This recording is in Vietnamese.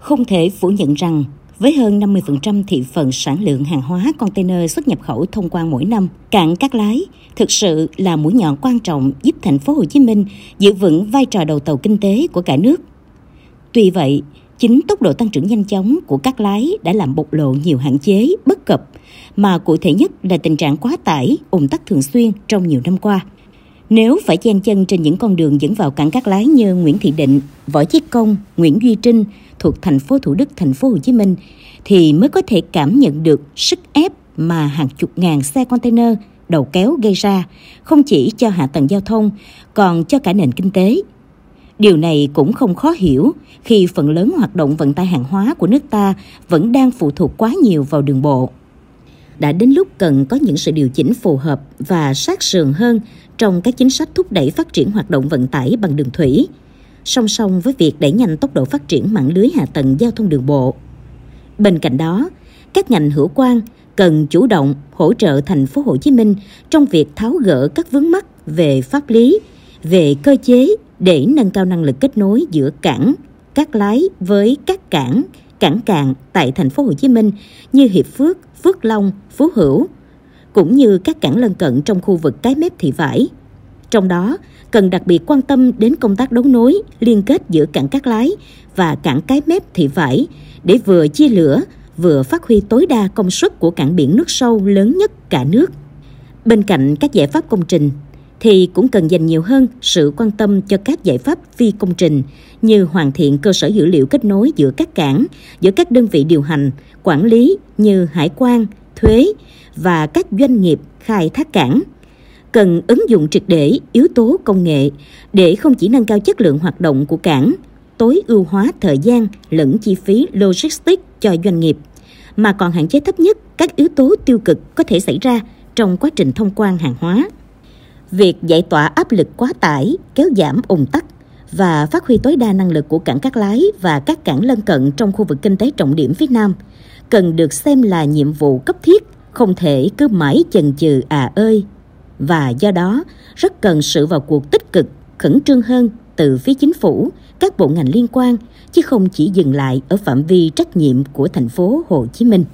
Không thể phủ nhận rằng với hơn 50% thị phần sản lượng hàng hóa container xuất nhập khẩu thông quan mỗi năm, cảng Cát Lái thực sự là mũi nhọn quan trọng giúp thành phố Hồ Chí Minh giữ vững vai trò đầu tàu kinh tế của cả nước. Tuy vậy, chính tốc độ tăng trưởng nhanh chóng của Cát Lái đã làm bộc lộ nhiều hạn chế, bất cập, mà cụ thể nhất là tình trạng quá tải, ủng tắc thường xuyên trong nhiều năm qua. Nếu phải chen chân trên những con đường dẫn vào cảng Cát Lái như Nguyễn Thị Định, Võ Chí Công, Nguyễn Duy Trinh thuộc thành phố Thủ Đức, thành phố Hồ Chí Minh thì mới có thể cảm nhận được sức ép mà hàng chục ngàn xe container đầu kéo gây ra, không chỉ cho hạ tầng giao thông, còn cho cả nền kinh tế. Điều này cũng không khó hiểu khi phần lớn hoạt động vận tải hàng hóa của nước ta vẫn đang phụ thuộc quá nhiều vào đường bộ. Đã đến lúc cần có những sự điều chỉnh phù hợp và sát sườn hơn trong các chính sách thúc đẩy phát triển hoạt động vận tải bằng đường thủy, song song với việc đẩy nhanh tốc độ phát triển mạng lưới hạ tầng giao thông đường bộ. Bên cạnh đó, các ngành hữu quan cần chủ động hỗ trợ thành phố Hồ Chí Minh trong việc tháo gỡ các vướng mắc về pháp lý, về cơ chế để nâng cao năng lực kết nối giữa cảng, các lái với các cảng, cảng cạn tại thành phố Hồ Chí Minh như Hiệp Phước, Phước Long, Phú Hữu, cũng như các cảng lân cận trong khu vực cái mép thị vải. Trong đó, cần đặc biệt quan tâm đến công tác đấu nối, liên kết giữa cảng Cát Lái và cảng Cái Mép Thị Vải để vừa chia lửa, vừa phát huy tối đa công suất của cảng biển nước sâu lớn nhất cả nước. Bên cạnh các giải pháp công trình, thì cũng cần dành nhiều hơn sự quan tâm cho các giải pháp phi công trình như hoàn thiện cơ sở dữ liệu kết nối giữa các cảng, giữa các đơn vị điều hành, quản lý như hải quan, thuế và các doanh nghiệp khai thác cảng cần ứng dụng triệt để yếu tố công nghệ để không chỉ nâng cao chất lượng hoạt động của cảng, tối ưu hóa thời gian lẫn chi phí logistics cho doanh nghiệp, mà còn hạn chế thấp nhất các yếu tố tiêu cực có thể xảy ra trong quá trình thông quan hàng hóa. Việc giải tỏa áp lực quá tải, kéo giảm ủng tắc và phát huy tối đa năng lực của cảng Cát Lái và các cảng lân cận trong khu vực kinh tế trọng điểm phía Nam cần được xem là nhiệm vụ cấp thiết, không thể cứ mãi chần chừ à ơi và do đó rất cần sự vào cuộc tích cực, khẩn trương hơn từ phía chính phủ, các bộ ngành liên quan chứ không chỉ dừng lại ở phạm vi trách nhiệm của thành phố Hồ Chí Minh.